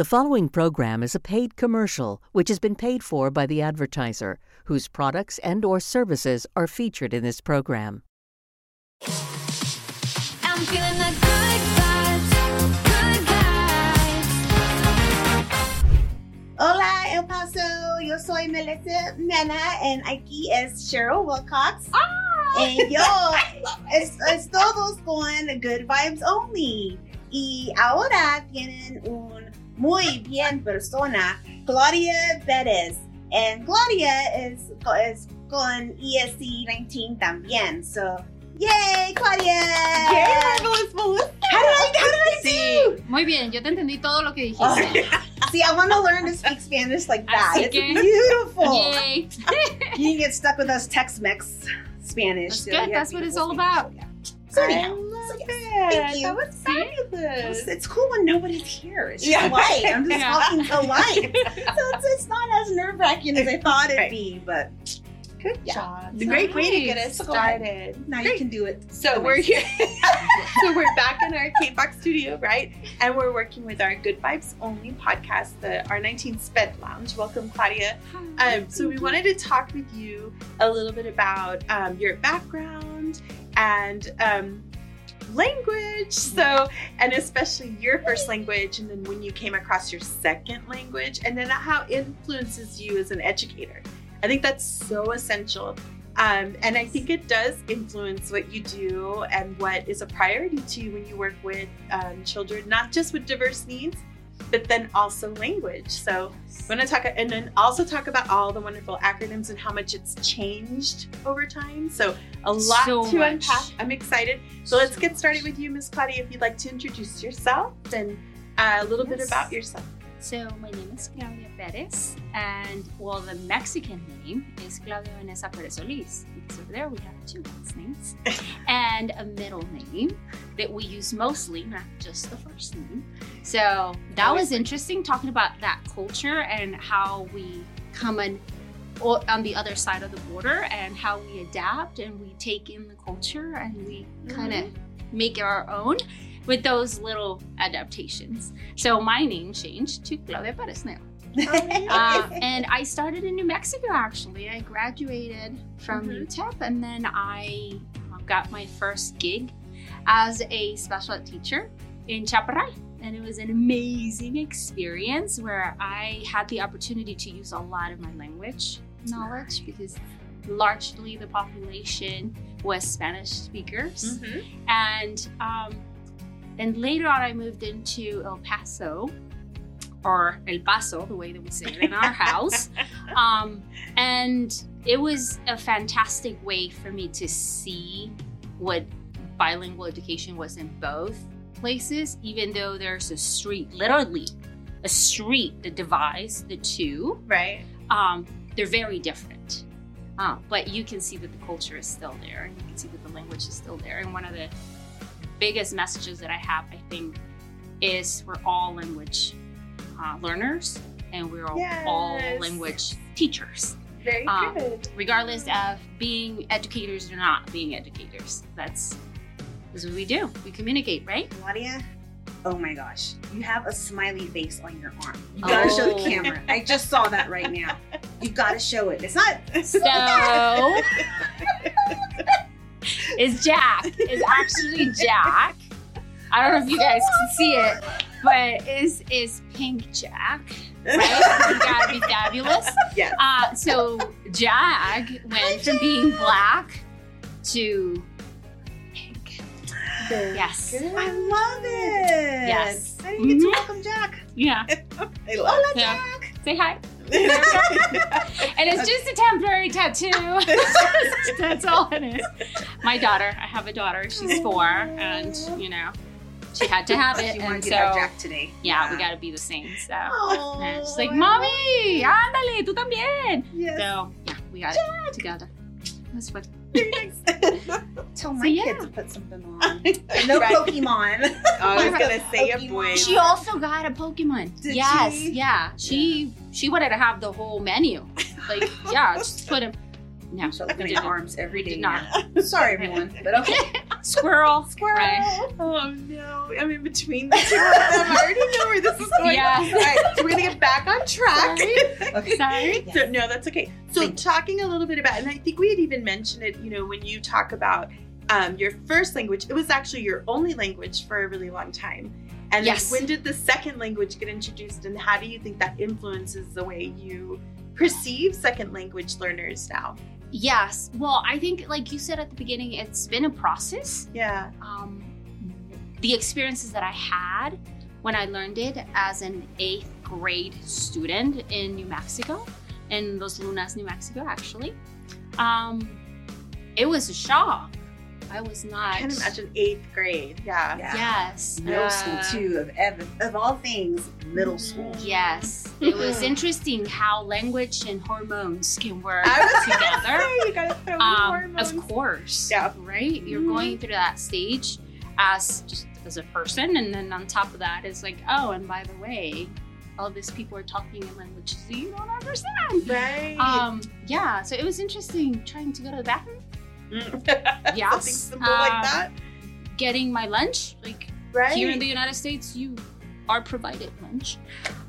The following program is a paid commercial which has been paid for by the advertiser, whose products and or services are featured in this program. I'm feeling the good vibes, good vibes. Hola, El Paso. Yo soy Melissa Mena and aquí es Sheryl Wilcox. Ah! And yo, es, es todos con Good Vibes Only. Y ahora tienen un muy bien persona, Claudia Perez. And Claudia is, is con ESC 19 también. So, yay, Claudia! Yay, marvelous Melissa. How did I, how did I do? Sí, muy bien, yo te entendí todo lo que dijiste. Oh, See, I want to learn to speak Spanish like that. Así It's que- beautiful. Yay. You can get stuck with us Tex-Mex Spanish. That's so good. you That's have what it's beautiful all Spanish. about. Yeah. So I anyhow, love so yes, it. Thank you. That was It's, fabulous. it's cool when nobody's here. It's Yeah. just light. I'm just Yeah. talking to light. so it's, it's not as nerve-wracking as I thought it'd be, but Good Yeah. job. It's a great way to get us started. started. now you can do it. So we're here. so we're back in our KFox studio, right? And we're working with our Good Vibes Only podcast, the R19 Sped Lounge. Welcome, Claudia. Um, so we wanted to talk with you a little bit about um, your background and um, language. So, and especially your first language, and then when you came across your second language, and then how it influences you as an educator. I think that's so essential. Um, and I think it does influence what you do and what is a priority to you when you work with um, children, not just with diverse needs, but then also language. So we're going to talk and then also talk about all the wonderful acronyms and how much it's changed over time. So a lot So to much. unpack. I'm excited. So let's get started with you, Miss Claudia. If you'd like to introduce yourself and uh, a little bit about yourself. So my name is Claudia Perez, and well, the Mexican name is Claudia Vanessa Perez Solis over there we have two last names, and a middle name that we use mostly, not just the first name. So that was interesting talking about that culture and how we come in on the other side of the border and how we adapt and we take in the culture and we kind of mm-hmm. make it our own with those little adaptations. So my name changed to Claudia Perez now. Uh, and I started in New Mexico actually. I graduated from Mhm. UTEP and then I uh, got my first gig as a special ed teacher in Chaparral. And it was an amazing experience where I had the opportunity to use a lot of my language knowledge because largely the population was Spanish speakers and um, and later on I moved into El Paso or El Paso, the way that we say it in our house, um, and it was a fantastic way for me to see what bilingual education was in both places, even though there's a street, literally a street that divides the two Right. um, they're very different. Uh, but you can see that the culture is still there, and you can see that the language is still there. And one of the biggest messages that I have, I think, is we're all language uh, learners, and we're all, all language teachers, Very Um, good. regardless of being educators or not being educators. That's that's what we do. We communicate, right? Claudia, oh my gosh, you have a smiley face on your arm. You gotta show the Oh. camera. I just saw that right now. You gotta show it. It's not. So is Jack. Is actually Jack. I don't know if you guys can see it, but is is Pink Jack. Right? you gotta be fabulous. Yes. Uh, so Jack went from being black to pink. Yes. I love it. Yes. I didn't get to Mhm. welcome Jack. Yeah. I love Hola, Yeah. Jack. Say hi. And it's just a temporary tattoo. That's all it is. My daughter, I have a daughter. She's four, and you know, she had to have it, You and want to so get Jack today? yeah, we got to be the same. So Oh, and she's like, "Mommy, ándale, tú también." Yes. So yeah, we got it together. That's what. Tell my So, yeah. kids to put something on. no Right. Pokemon. I was gonna say a Pokemon. boy. She also got a Pokemon. Did yes, she? yeah. She she wanted to have the whole menu. Like yeah, just put him. No, So we looking at arms every day. We did not. Sorry, everyone, but okay. Squirrel. Squirrel. Right. Oh no! I'm in between the two of them. I already know where this is going. Yeah. All right, so we're gonna get back on track. Okay. Sorry. Yes. So, no, that's okay. So, Thank talking a little bit about, and I think we had even mentioned it, you know, when you talk about um, your first language, it was actually your only language for a really long time. And Yes. when did the second language get introduced, and how do you think that influences the way you perceive second language learners now? Yes. Well, I think, like you said at the beginning, it's been a process. Yeah. Um, the experiences that I had when I learned it as an eighth grade student in New Mexico, in Los Lunas, New Mexico, actually, um, it was a shock. I was not. I can imagine eighth grade. Yeah. Yeah. Yes. Middle Yeah. school too. Of, of of all things, middle Mhm. school. Yes. It was interesting how language and hormones can work I was together. say, you gotta throw Um, hormones. of course. Yeah. Right? You're Mhm. going through that stage as just as a person, and then on top of that is like, oh, and by the way, all these people are talking in languages that you don't understand. Right. Um, yeah, so it was interesting trying to go to the bathroom, Yes. Something simple like Um, that. getting my lunch. Like Right. here in the United States, you are provided lunch.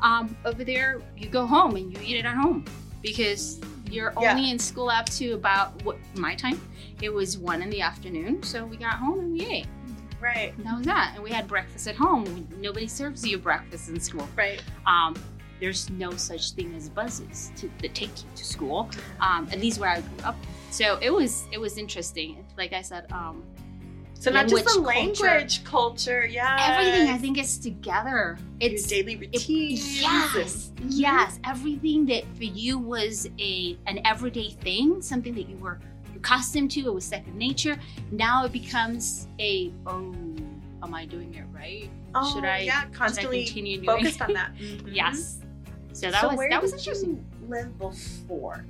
Um, over there, you go home and you eat it at home because you're Yeah. only in school up to about what my time. It was one in the afternoon, so we got home and we ate. right. And that was that. And we had breakfast at home. Nobody serves you breakfast in school. Right. Um, there's no such thing as buses to, that take you to school. Um, at least where I grew up. So it was it was interesting. Like I said, um, So not just the Language, culture. culture, yeah. everything I think is together. Your It's daily it- yes, and- yes. Everything that for you was a an everyday thing, something that you were accustomed to. It was second nature. Now it becomes a oh, am I doing it right? Oh, Should I- yeah, Should I constantly continue doing focused on that. Mhm. Yes. So that so was that was interesting. you live before?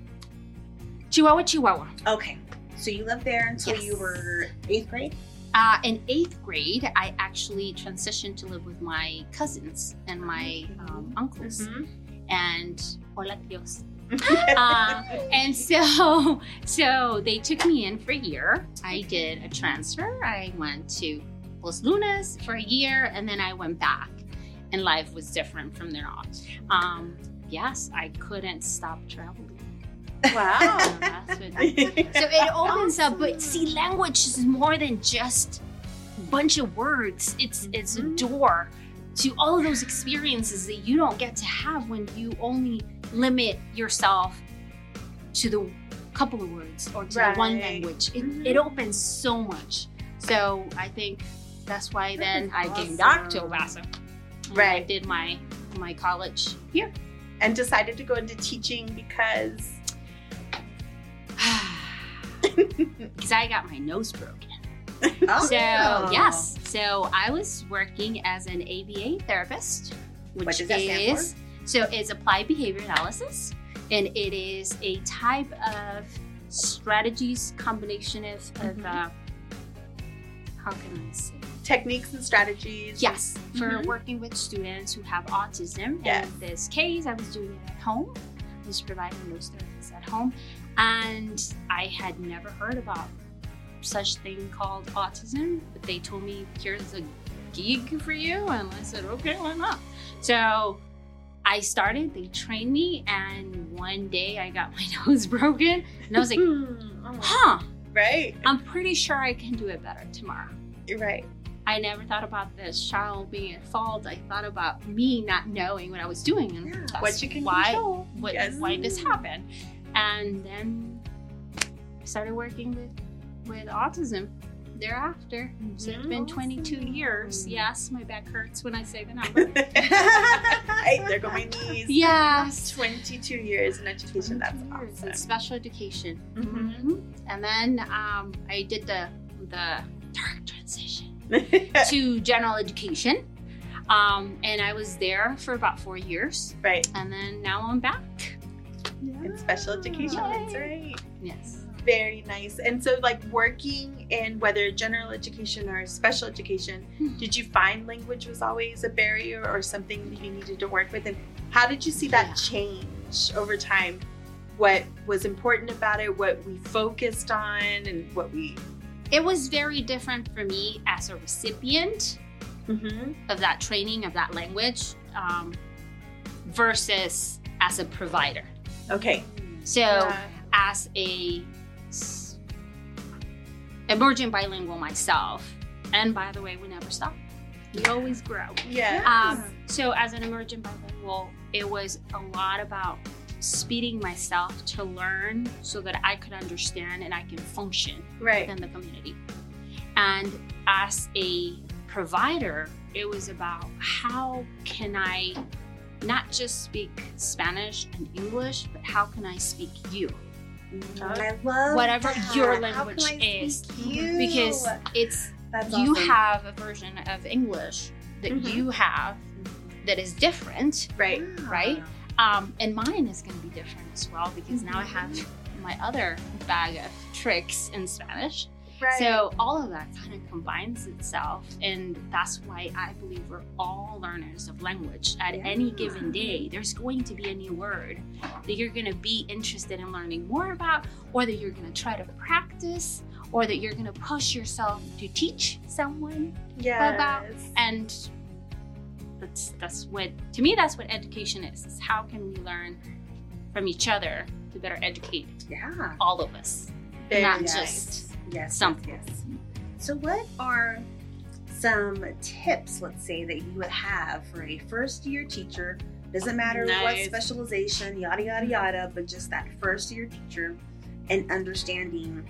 Chihuahua, Chihuahua. Okay. So you lived there until Yes. you were eighth grade? Uh, in eighth grade, I actually transitioned to live with my cousins and my um, uncles Mhm. and hola Dios. uh, and so, so they took me in for a year. I did a transfer. I went to Los Lunas for a year, and then I went back, and life was different from there on. Um, yes, I couldn't stop traveling. Wow. So that's what- so it opens up but see language is more than just a bunch of words it's it's a Mhm. door to all of those experiences that you don't get to have when you only limit yourself to the couple of words or to the one language it, Mhm. it opens so much so i think that's why That then i came back to awesome. El Paso I Right. did my my college here and decided to go into teaching because because i got my nose broken Oh. So yes, so I was working as an ABA therapist, which What does that stand for? is so it's applied behavior analysis, and it is a type of strategies combination of, of Mhm. uh, how can I say? techniques and strategies. Yes, for Mhm. working with students who have autism. Yes. In this case, I was doing it at home. I was providing those therapies at home, and I had never heard about such thing called autism. But they told me, "Here's a gig for you," and I said, "Okay, why not?" So. I started, they trained me, and one day I got my nose broken, and I was like. Oh, huh, Right. I'm pretty sure I can do it better tomorrow. You're right. I never thought about this child being at fault. I thought about me not knowing what I was doing and Yeah. What you can why control. what, Yes. why this happened. And then I started working with with autism thereafter. So it's been 22 years. Yes, my back hurts when I say the number. hey, there go my knees. yes. 22 years in education. That's 22 years. awesome. It's special education. Mhm. Mhm. And then um, I did the the dark transition. to general education. Um, and I was there for about four years. right. And then now I'm back. In special education. That's right. Yes. Very nice. And so, like working in whether general education or special education, Hmm. did you find language was always a barrier or something that you needed to work with? And how did you see that Yeah. change over time? What was important about it? What we focused on, and what we it was very different for me as a recipient Mm-hmm. of that training of that language um, versus as a provider. Okay. So Yeah. as a emergent bilingual myself, and by the way, we never stop. We always grow. Yeah. Um, so as an emergent bilingual, it was a lot about speeding myself to learn so that I could understand and I can function right. within the community. And as a provider, it was about how can I not just speak Spanish and English, but how can I speak you? I love Whatever that. your language is. You? Because it's That's you awesome. have a version of English that Mhm. you have that is different, Right. right? Um, and mine is going to be different as well because now I have Mm-hmm. my other bag of tricks in Spanish. Right. So all of that kind of combines itself, and that's why I believe we're all learners of language. At any given day, there's going to be a new word that you're going to be interested in learning more about, or that you're going to try to practice, or that you're going to push yourself to teach someone. yes. about- And that's that's what to me that's what education is. is how can we learn from each other to better educate Yeah. all of us, Very not nice. just Yes. something. Yes. So, what are some tips, let's say, that you would have for a first year teacher? Doesn't matter what specialization, yada, yada, yada, but just that first year teacher and understanding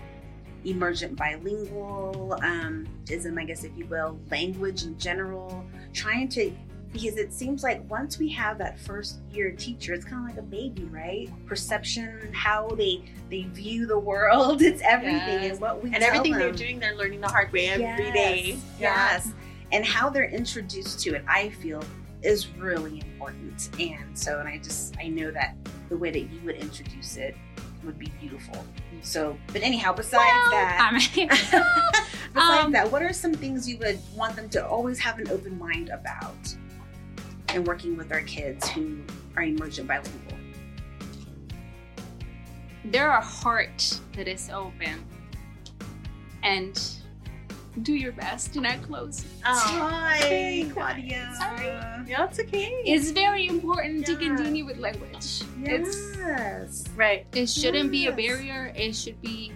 emergent bilingual, um, I guess, if you will, language in general, trying to because it seems like once we have that first year teacher, it's kind of like a baby, right? Perception, how they they view the world, it's everything, Yes. and what we and everything them. they're doing, they're learning the hard way every Yes, day. Yes. And how they're introduced to it, I feel, is really important. And so, and I just, I know that the way that you would introduce it would be beautiful. So, but anyhow, besides Well, that, besides um, that, what are some things you would want them to always have an open mind about in working with our kids who are emergent bilingual? they're a heart that is open, and do your best to not close. Hi, Claudia. Sorry. Yeah, it's okay. It's very important to continue with language. It's Yes. right. it shouldn't be a barrier. It should be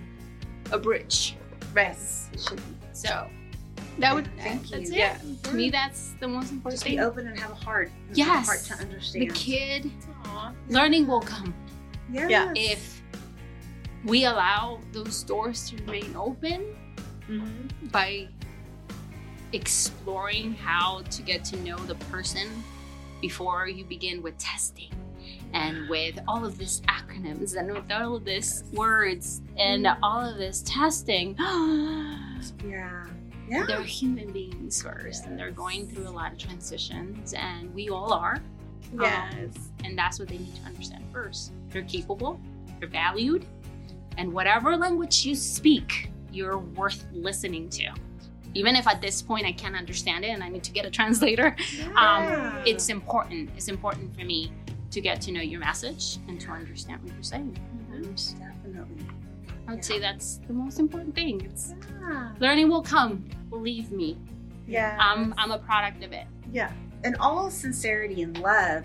a bridge. Right. It should be. So that would Thank that's you. it. Yeah. To me, that's the most important Just be thing. open and have a heart. and Yes. Have a heart to The kid Aw. learning will come Yes. Yeah. if we allow those doors to remain open Mhm. by exploring how to get to know the person before you begin with testing and with all of these acronyms and with all of these words and all of this testing Yeah. Yeah. they're human beings first and they're going through a lot of transitions and we all are. Yes. and that's what they need to understand first. They're capable they're valued and whatever language you speak you're worth listening to. Even if at this point i can't understand it and i need to get a translator um, it's important it's important for me to get to know your message and to understand what you're saying. And Definitely. I would say that's the most important thing it's Yeah. learning will come believe me Yeah. i'm i'm a product of it yeah. In all sincerity and love,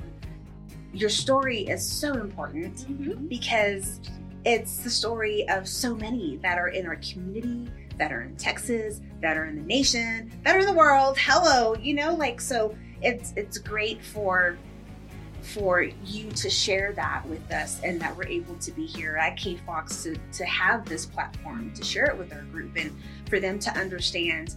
your story is so important Mm-hmm. because it's the story of so many that are in our community, that are in Texas, that are in the nation, that are in the world. Hello, you know, like so it's it's great for for you to share that with us and that we're able to be here at KFox to, to have this platform to share it with our group and for them to understand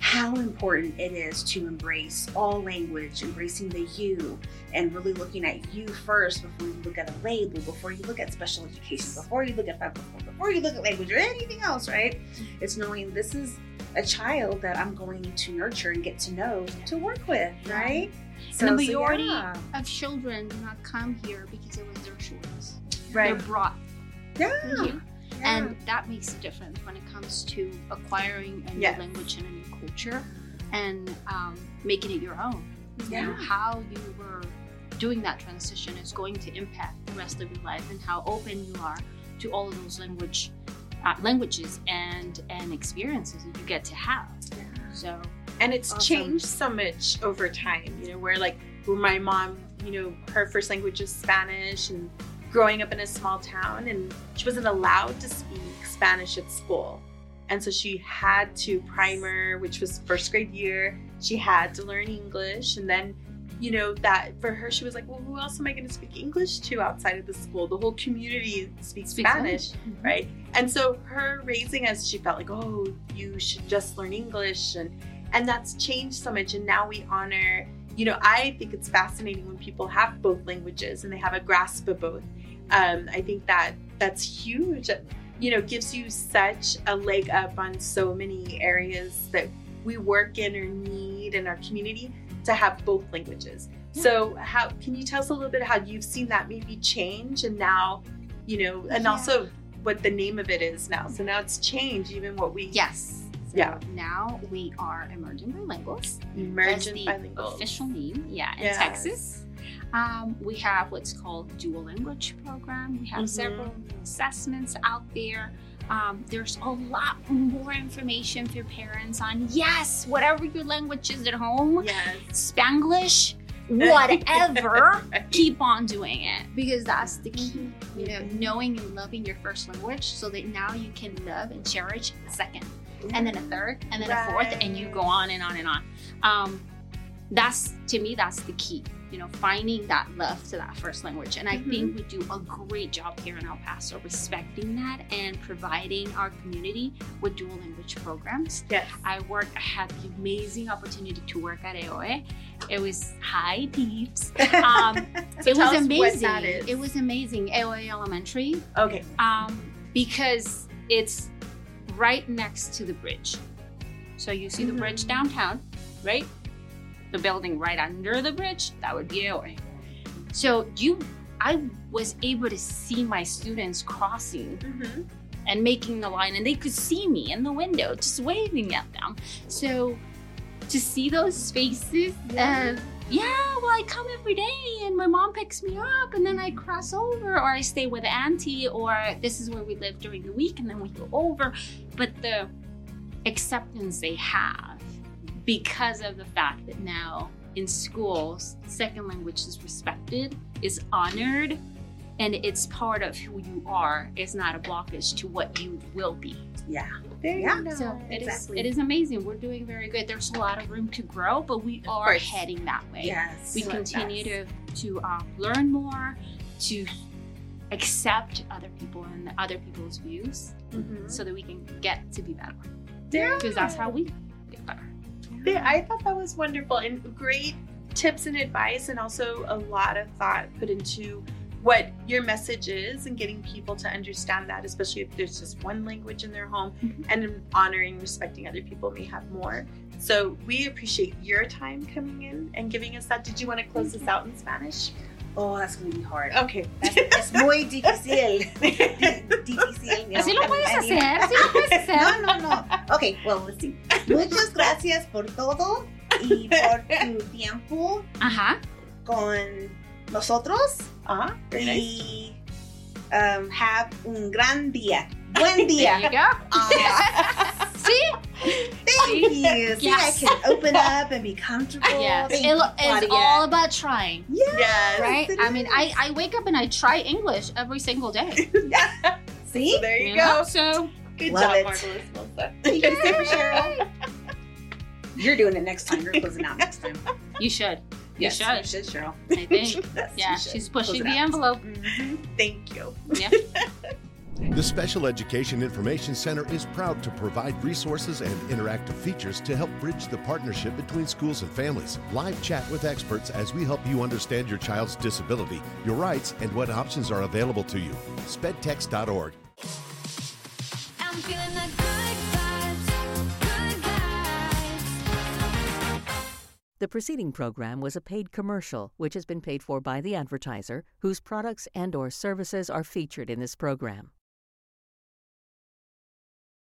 how important it is to embrace all language, embracing the you, and really looking at you first before you look at a label, before you look at special education, before you look at 504, before you look at language or anything else, right? It's knowing this is a child that I'm going to nurture and get to know to work with, right? The majority- yeah. of children do not come here because it was their choice Right. they're brought Yeah. here yeah. and that makes a difference when it comes to acquiring a new Yes. language and a new culture and um, making it your own You know, how you were doing that transition is going to impact the rest of your life and how open you are to all of those language uh, languages and and experiences that you get to have. So and it's Awesome. changed so much over time you know where like where my mom you know her first language is spanish and growing up in a small town and she wasn't allowed to speak spanish at school and so she had to primer which was first grade year she had to learn english and then you know that for her she was like well who else am i going to speak english to outside of the school the whole community speaks speak spanish Spanish. Mm-hmm. right? And so her raising us, she felt like, oh, you should just learn English, and and that's changed so much. And now we honor, you know, I think it's fascinating when people have both languages and they have a grasp of both. Um, I think that that's huge. You know, gives you such a leg up on so many areas that we work in or need in our community to have both languages. So, how can you tell us a little bit how you've seen that maybe change and now, you know, and Yeah. also what the name of it is now. So now it's changed, even what we yes. So Yeah. Now we are emergent bilinguals. That's emergent the bilingual. official name. Yeah, in. Texas. Um, we have what's called dual language program. We have Mhm. several assessments out there. Um, there's a lot more information for parents on yes, whatever your language is at home, Yes. Spanglish, whatever. keep on doing it because that's the key. You know, knowing and loving your first language so that now you can love and cherish second, and then a third, and then a fourth, and you go on and on and on. Um, that's to me, that's the key. You know, finding that love to that first language, and I Mhm. think we do a great job here in El Paso respecting that and providing our community with dual language programs. Yes. I worked, I had the amazing opportunity to work at Aoy. It was high peeps. Um, So it was amazing. what that is. It was amazing. Aoy Elementary, Okay. um, because it's right next to the bridge. So you see the bridge downtown, right? The building right under the bridge, that would be Aoy. So you, I was able to see my students crossing Mm-hmm. and making the line, and they could see me in the window, just waving at them. So to see those faces, yeah. of yeah, well, I come every day, and my mom picks me up, and then I cross over, or I stay with auntie, or this is where we live during the week, and then we go over. But the acceptance they have because of the fact that now in schools, second language is respected, is honored, and it's part of who you are is not a blockage to what you will be. Yeah. Very Yeah. nice. So it is Exactly. it is amazing. We're doing very good. There's a lot of room to grow, but we are course. heading that way. Yes. We continue to to um, learn more, to accept other people and other people's views, Mhm. so that we can get to be better. Yeah. Because that's how we get better. Yeah, I thought that was wonderful and great tips and advice, and also a lot of thought put into what your message is and getting people to understand that, especially if there's just one language in their home, Mhm. and honoring, respecting other people may have more. So we appreciate your time coming in and giving us that. Did you want to close this out in Spanish? Oh, that's gonna be hard. Okay. That's, es muy difícil. Di- difícil. you Así lo puedes hacer, así lo puedes hacer. No, no, no. Okay, well, let's see. Muchas gracias por todo y por tu tiempo Ajá. con nosotros Uh-huh. Very nice. y um, have un gran día. Buen There you día. go. Um, See? thank you. See, Yes. I can open up and be comfortable. Yes. Thank It, you, it's Claudia. all about trying, Yes. right? it I mean, I, is. I wake up and I try English every single day. See? So there you, You go. know? So Good Love job, it. Marvelous Melissa. Thank you, Super Sheryl. You're doing it next time. You're closing out next time. you should. You Yes, should. You should, Sheryl. I think. Yes, Yeah, she's pushing the out. envelope. Mm-hmm. Thank you. Yeah. The Special Education Information Center is proud to provide resources and interactive features to help bridge the partnership between schools and families. Live chat with experts as we help you understand your child's disability, your rights, and what options are available to you. Spedtex.org. The preceding program was a paid commercial which has been paid for by the advertiser whose products and or services are featured in this program.